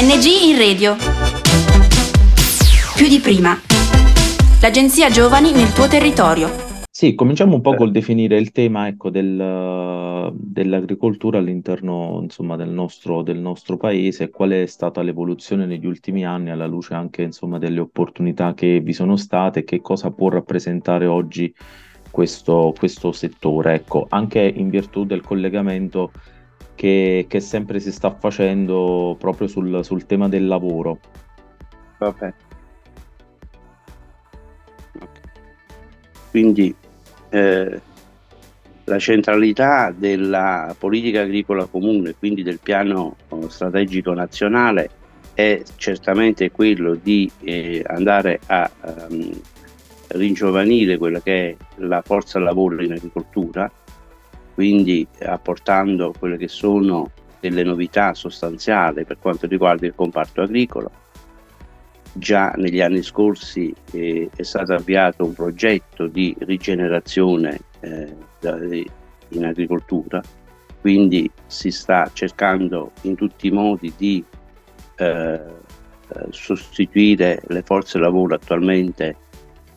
ANG in radio. Più di prima. L'agenzia Giovani nel tuo territorio. Sì, cominciamo un po' col definire il tema, ecco, del- dell'agricoltura all'interno, insomma, del nostro, del nostro paese e qual è stata l'evoluzione negli ultimi anni alla luce anche, insomma, delle opportunità che vi sono state e che cosa può rappresentare oggi questo, questo settore, ecco, anche in virtù del collegamento che, che sempre si sta facendo proprio sul, sul tema del lavoro. Vabbè. Quindi eh, la centralità della politica agricola comune, quindi del piano eh, strategico nazionale, è certamente quello di eh, andare a um, ringiovanire quella che è la forza lavoro in agricoltura, quindi apportando quelle che sono delle novità sostanziali per quanto riguarda il comparto agricolo, Già negli anni scorsi eh, è stato avviato un progetto di rigenerazione eh, in agricoltura, quindi si sta cercando in tutti i modi di eh, eh sostituire le forze lavoro attualmente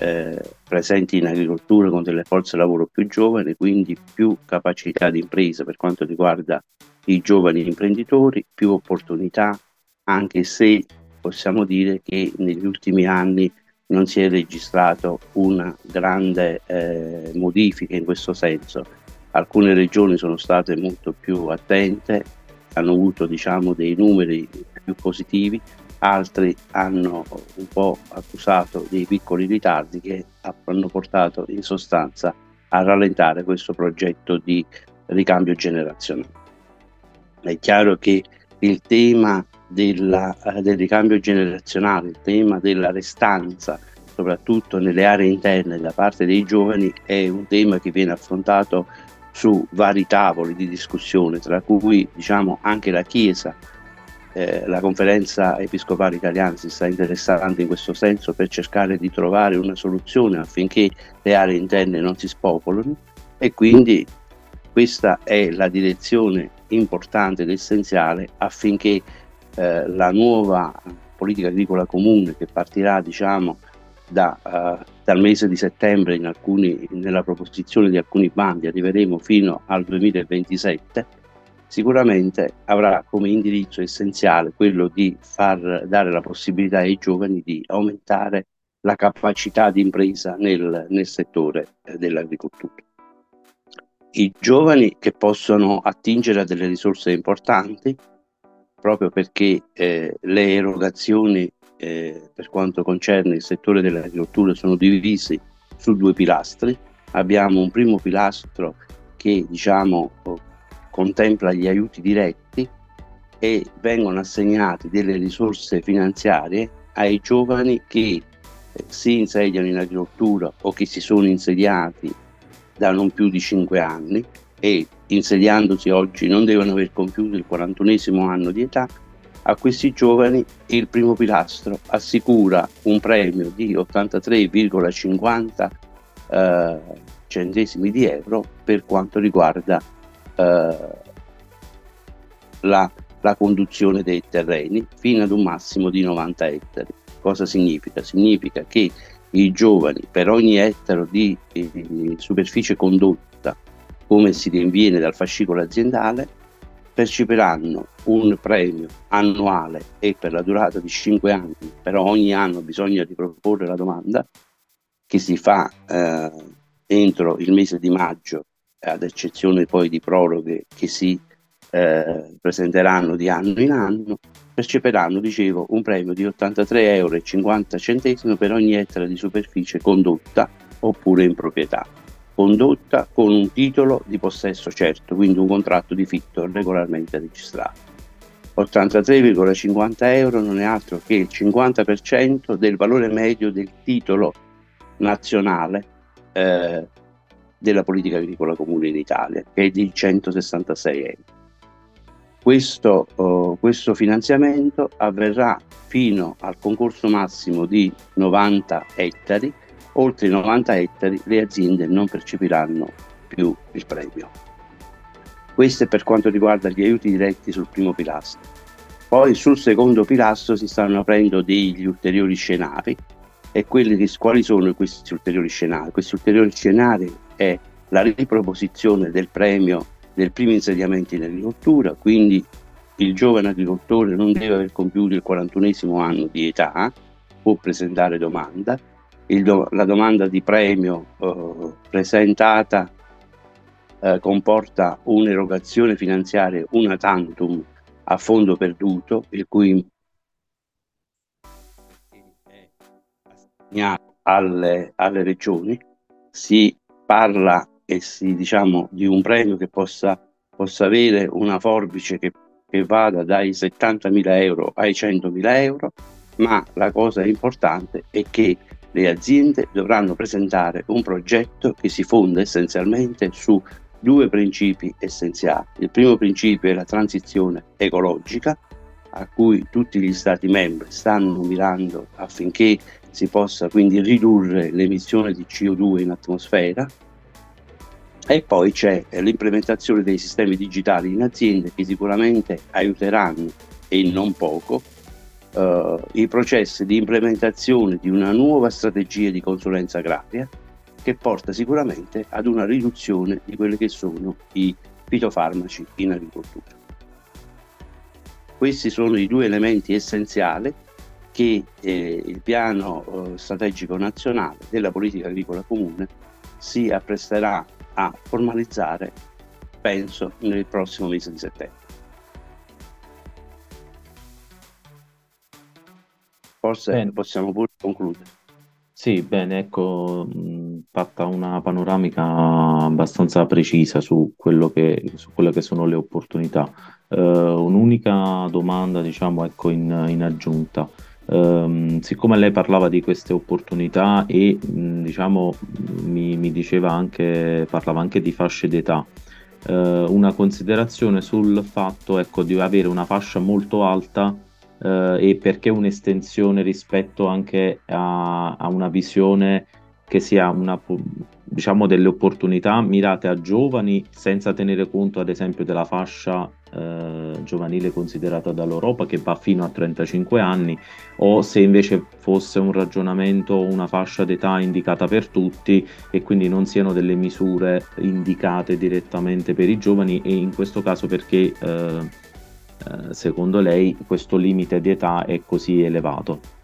eh, presenti in agricoltura con delle forze lavoro più giovani, quindi più capacità di impresa per quanto riguarda i giovani imprenditori, più opportunità, anche se possiamo dire che negli ultimi anni non si è registrato una grande eh, modifica in questo senso. Alcune regioni sono state molto più attente, hanno avuto diciamo, dei numeri più positivi, altri hanno un po' accusato dei piccoli ritardi che hanno portato in sostanza a rallentare questo progetto di ricambio generazionale. È chiaro che il tema della, eh, del ricambio generazionale, il tema della restanza, soprattutto nelle aree interne da parte dei giovani, è un tema che viene affrontato su vari tavoli di discussione, tra cui diciamo, anche la Chiesa, eh, la conferenza episcopale italiana si sta interessando in questo senso per cercare di trovare una soluzione affinché le aree interne non si spopolino e quindi questa è la direzione importante ed essenziale affinché eh, la nuova politica agricola comune che partirà diciamo, da, uh, dal mese di settembre alcuni, nella proposizione di alcuni bandi arriveremo fino al 2027 sicuramente avrà come indirizzo essenziale quello di far dare la possibilità ai giovani di aumentare la capacità di impresa nel, nel settore eh, dell'agricoltura. I giovani che possono attingere a delle risorse importanti proprio perché eh, le erogazioni eh, per quanto concerne il settore dell'agricoltura sono divisi su due pilastri. Abbiamo un primo pilastro che diciamo contempla gli aiuti diretti e vengono assegnati delle risorse finanziarie ai giovani che eh, si insediano in agricoltura o che si sono insediati da non più di 5 anni e insediandosi oggi non devono aver compiuto il 41 anno di età, a questi giovani il primo pilastro assicura un premio di 83,50 eh, centesimi di euro per quanto riguarda eh, la, la conduzione dei terreni fino ad un massimo di 90 ettari. Cosa significa? Significa che i giovani per ogni ettaro di, di superficie condotta come si rinviene dal fascicolo aziendale, percepiranno un premio annuale e per la durata di 5 anni, però ogni anno bisogna riproporre la domanda che si fa eh, entro il mese di maggio, ad eccezione poi di proroghe che si eh, presenteranno di anno in anno, percepiranno, dicevo, un premio di 83,50 euro per ogni ettaro di superficie condotta oppure in proprietà condotta con un titolo di possesso certo, quindi un contratto di fitto regolarmente registrato. 83,50 euro non è altro che il 50% del valore medio del titolo nazionale eh, della politica agricola comune in Italia, che è di 166 euro. Questo, uh, questo finanziamento avverrà fino al concorso massimo di 90 ettari oltre i 90 ettari le aziende non percepiranno più il premio. Questo è per quanto riguarda gli aiuti diretti sul primo pilastro. Poi sul secondo pilastro si stanno aprendo degli ulteriori scenari e quelli che, quali sono questi ulteriori scenari? Questi ulteriori scenari è la riproposizione del premio del primo insediamento in agricoltura, quindi il giovane agricoltore non deve aver compiuto il 41 anno di età, può presentare domanda, do, la domanda di premio eh, presentata eh, comporta un'erogazione finanziaria una tantum a fondo perduto, il cui è assegnato alle, alle regioni, si parla e si, diciamo, di un premio che possa, possa avere una forbice che, che vada dai 70.000 euro ai 100.000 euro, ma la cosa importante è che le aziende dovranno presentare un progetto che si fonda essenzialmente su due principi essenziali. Il primo principio è la transizione ecologica, a cui tutti gli Stati membri stanno mirando affinché si possa quindi ridurre l'emissione di CO2 in atmosfera. E poi c'è l'implementazione dei sistemi digitali in aziende che sicuramente aiuteranno e non poco eh, i processi di implementazione di una nuova strategia di consulenza agraria che porta sicuramente ad una riduzione di quelli che sono i fitofarmaci in agricoltura. Questi sono i due elementi essenziali che eh, il piano eh, strategico nazionale della politica agricola comune si appresterà a formalizzare, penso, nel prossimo mese di settembre. Forse Bene. possiamo pure concludere. Sì, bene, ecco, mh, fatta una panoramica abbastanza precisa su quello che, su quelle che sono le opportunità. Eh, un'unica domanda, diciamo, ecco, in, in aggiunta. Um, siccome lei parlava di queste opportunità e diciamo mi, mi, diceva anche, parlava anche di fasce d'età, uh, una considerazione sul fatto ecco, di avere una fascia molto alta eh, e perché un'estensione rispetto anche a, a una visione che sia una, diciamo, delle opportunità mirate a giovani senza tenere conto ad esempio della fascia eh, giovanile considerata dall'Europa che va fino a 35 anni o se invece fosse un ragionamento una fascia d'età indicata per tutti e quindi non siano delle misure indicate direttamente per i giovani e in questo caso perché eh, eh, secondo lei questo limite di età è così elevato?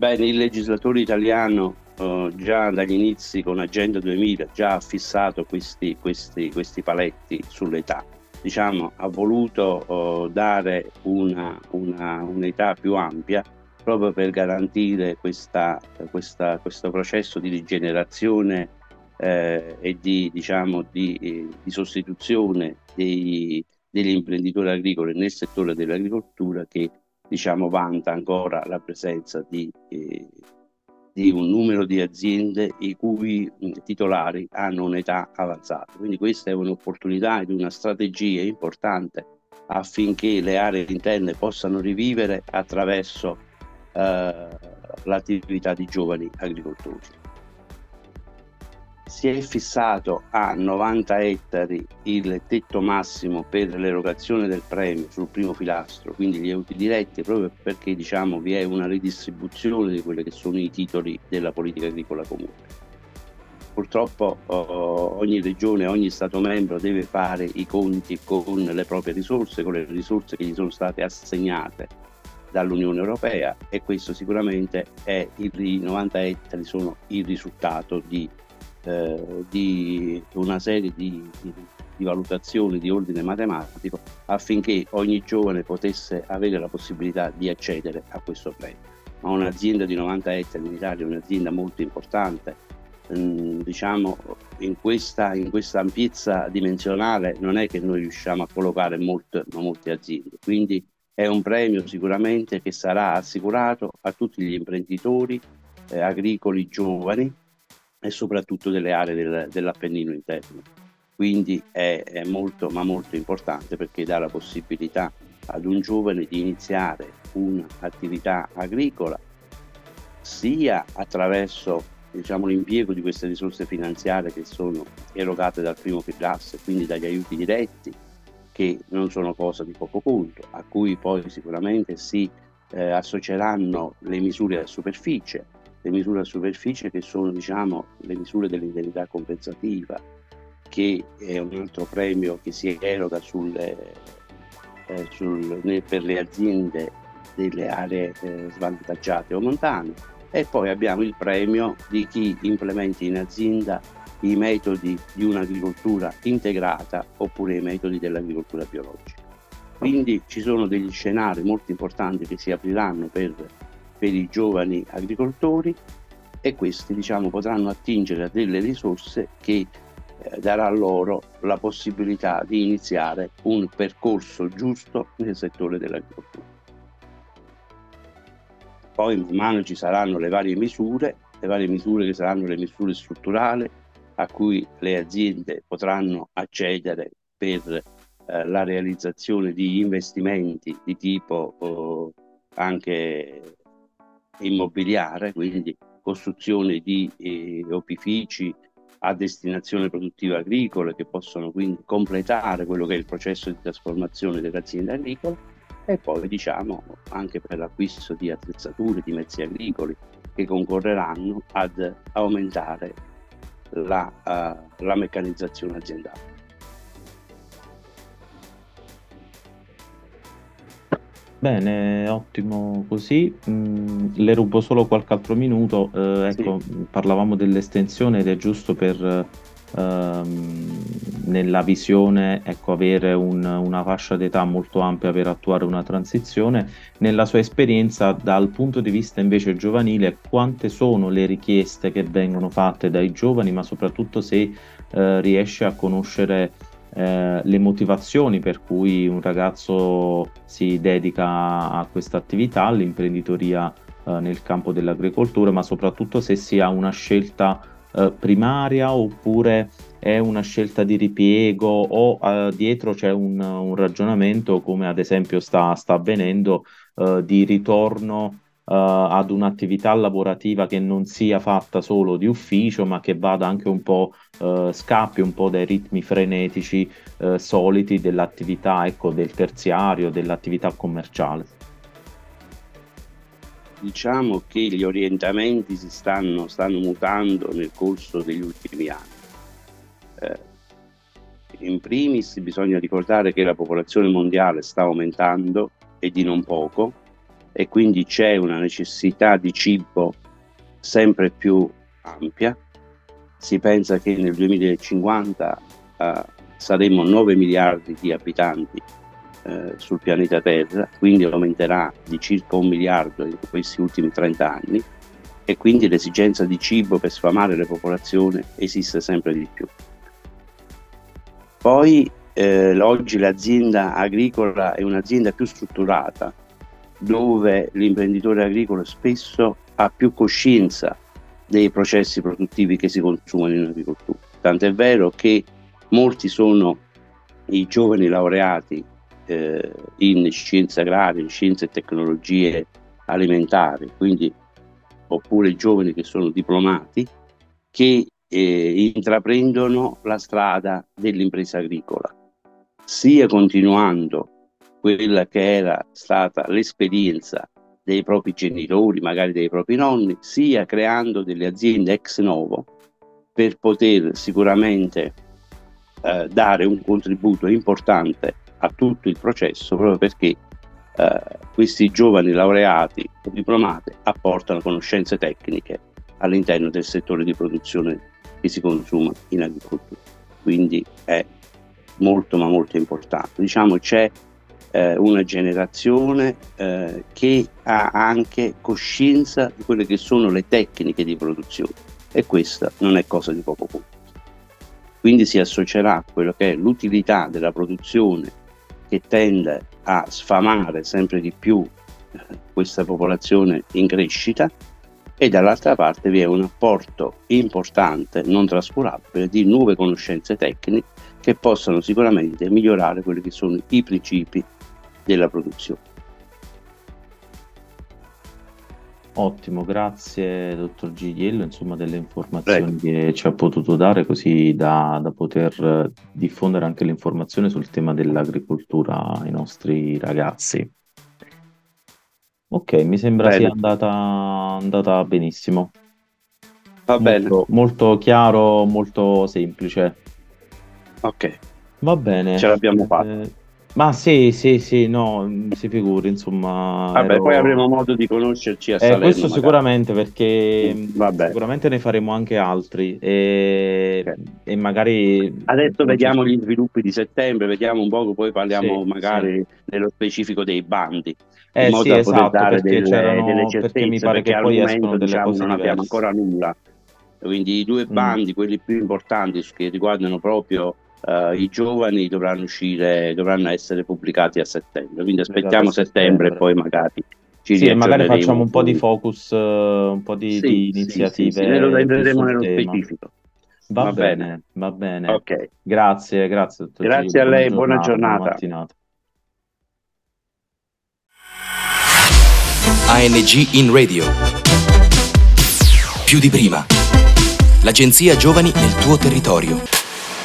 Bene, il legislatore italiano uh, già dagli inizi con Agenda 2000 già ha fissato questi, questi, questi paletti sull'età. Diciamo, ha voluto uh, dare una, una, un'età più ampia proprio per garantire questa, questa, questo processo di rigenerazione eh, e di, diciamo, di, di sostituzione dei, degli imprenditori agricoli nel settore dell'agricoltura che diciamo, vanta ancora la presenza di, eh, di un numero di aziende i cui titolari hanno un'età avanzata. Quindi questa è un'opportunità ed una strategia importante affinché le aree interne possano rivivere attraverso eh, l'attività di giovani agricoltori si è fissato a 90 ettari il tetto massimo per l'erogazione del premio sul primo pilastro, quindi gli aiuti diretti, proprio perché diciamo, vi è una ridistribuzione di quelli che sono i titoli della politica agricola comune. Purtroppo oh, ogni regione, ogni Stato membro deve fare i conti con le proprie risorse, con le risorse che gli sono state assegnate dall'Unione Europea e questo sicuramente è il, i 90 ettari sono il risultato di eh, di una serie di, di, di, valutazioni di ordine matematico affinché ogni giovane potesse avere la possibilità di accedere a questo premio. Ma un'azienda di 90 ettari in Italia è un'azienda molto importante, mm, diciamo in questa, in questa, ampiezza dimensionale non è che noi riusciamo a collocare molte, molte aziende, quindi è un premio sicuramente che sarà assicurato a tutti gli imprenditori eh, agricoli giovani e soprattutto delle aree del, dell'Appennino interno. Quindi è, è, molto, ma molto importante perché dà la possibilità ad un giovane di iniziare un'attività agricola sia attraverso diciamo, l'impiego di queste risorse finanziarie che sono erogate dal primo pilastro, quindi dagli aiuti diretti, che non sono cosa di poco conto, a cui poi sicuramente si eh, associeranno le misure a superficie, le misure a superficie che sono diciamo, le misure dell'indennità compensativa, che è un altro premio che si eroga sulle, eh, sul, per le aziende delle aree eh, svantaggiate o montane e poi abbiamo il premio di chi implementi in azienda i metodi di un'agricoltura integrata oppure i metodi dell'agricoltura biologica. Quindi ci sono degli scenari molto importanti che si apriranno per, per i giovani agricoltori e questi diciamo, potranno attingere a delle risorse che eh, darà loro la possibilità di iniziare un percorso giusto nel settore dell'agricoltura. Poi man mano ci saranno le varie misure, le varie misure che saranno le misure strutturali, a cui le aziende potranno accedere per eh, la realizzazione di investimenti di tipo eh, anche immobiliare, quindi costruzione di eh, opifici a destinazione produttiva agricola che possono quindi completare quello che è il processo di trasformazione delle aziende agricole e poi diciamo anche per l'acquisto di attrezzature, di mezzi agricoli che concorreranno ad aumentare la, uh, la meccanizzazione aziendale. Bene, ottimo così. Mm, le rubo solo qualche altro minuto. Eh, ecco, sì. parlavamo dell'estensione ed è giusto per ehm, nella visione ecco, avere un, una fascia d'età molto ampia per attuare una transizione. Nella sua esperienza, dal punto di vista invece giovanile, quante sono le richieste che vengono fatte dai giovani, ma soprattutto se eh, riesce a conoscere eh, le motivazioni per cui un ragazzo si dedica a questa attività, all'imprenditoria eh, nel campo dell'agricoltura, ma soprattutto se si ha una scelta eh, primaria oppure è una scelta di ripiego o dietro c'è un, un, ragionamento come ad esempio sta, sta avvenendo di ritorno ad un'attività lavorativa che non sia fatta solo di ufficio ma che vada anche un po' scappi un po' dai ritmi frenetici soliti dell'attività ecco, del terziario, dell'attività commerciale diciamo che gli orientamenti si stanno, stanno mutando nel corso degli ultimi anni. Eh, in primis bisogna ricordare che la popolazione mondiale sta aumentando e di non poco e quindi c'è una necessità di cibo sempre più ampia. Si pensa che nel 2050 eh, saremo 9 miliardi di abitanti eh, sul pianeta Terra, quindi aumenterà di circa un miliardo in questi ultimi 30 anni e quindi l'esigenza di cibo per sfamare le popolazioni esiste sempre di più. Poi eh, oggi l'azienda agricola è un'azienda più strutturata, dove l'imprenditore agricolo spesso ha più coscienza dei processi produttivi che si consumano in agricoltura. Tant'è vero che molti sono i giovani laureati eh, in scienze agrarie, in scienze e tecnologie alimentari, quindi oppure giovani che sono diplomati, che eh, intraprendono la strada dell'impresa agricola, sia continuando quella che era stata l'esperienza dei propri genitori, magari dei propri nonni, sia creando delle aziende ex novo per poter sicuramente eh, dare un contributo importante a tutto il processo proprio perché eh, questi giovani laureati o diplomati apportano conoscenze tecniche all'interno del settore di produzione che si consuma in agricoltura. Quindi è molto ma molto importante. Diciamo c'è eh, una generazione eh, che ha anche coscienza di quelle che sono le tecniche di produzione e questa non è cosa di poco conto. Quindi si associerà a quello che è l'utilità della produzione che tende a sfamare sempre di più eh, questa popolazione in crescita e dall'altra parte vi è un apporto importante, non trascurabile, di nuove conoscenze tecniche che possono sicuramente migliorare quelli che sono i principi della produzione. Ottimo, grazie dottor Gigliello, insomma, delle informazioni Prego. che ci ha potuto dare così da, da, poter diffondere anche l'informazione sul tema dell'agricoltura ai nostri ragazzi. Ok, mi sembra Bene. sia andata, andata benissimo. Va bene. Molto, molto chiaro, molto semplice. Ok. Va bene. Ce l'abbiamo fatta. Eh, ma sì, sì, sì, no, si figuri, insomma. Vabbè, ero... poi avremo modo di conoscerci a eh, Salerno. questo magari. sicuramente, perché Vabbè. sicuramente ne faremo anche altri e, okay. e magari... Adesso vediamo gli sviluppi di settembre, vediamo un po', poi parliamo sì, magari sì. nello specifico dei bandi. Eh in modo sì, da esatto, dare delle, delle certezze, perché mi pare perché che poi escono delle diciamo, cose non abbiamo ancora nulla. Quindi i due mm. bandi, mm. quelli più importanti che riguardano proprio uh, i giovani dovranno uscire, dovranno essere pubblicati a settembre. Quindi aspettiamo settembre, e poi magari ci sì, magari facciamo un po' di focus, uh, un po' di, sì, di iniziative. Sì, sì, sì. Lo vedremo nello tema. specifico. Va, va bene, bene, va bene. Okay. Grazie, grazie. Dottor grazie Gillo. a lei, buona giornata. Buona giornata. ANG in radio. Più di prima. L'agenzia Giovani nel tuo territorio.